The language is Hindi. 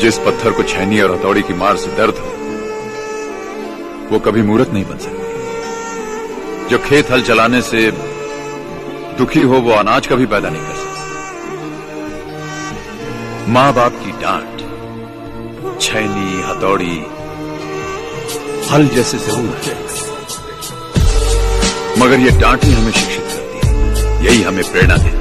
जिस पत्थर को छैनी और हथौड़ी की मार से दर्द हो, वो कभी मूर्त नहीं बन सकती। जो खेत हल चलाने से दुखी हो, वो अनाज कभी पैदा नहीं कर सकता। माँ बाप की डांट, छैनी, हथौड़ी, हल जैसे ज़रूर है। मगर ये डांट ही हमें शिक्षित करती है, यही हमें प्रेरणा देती है।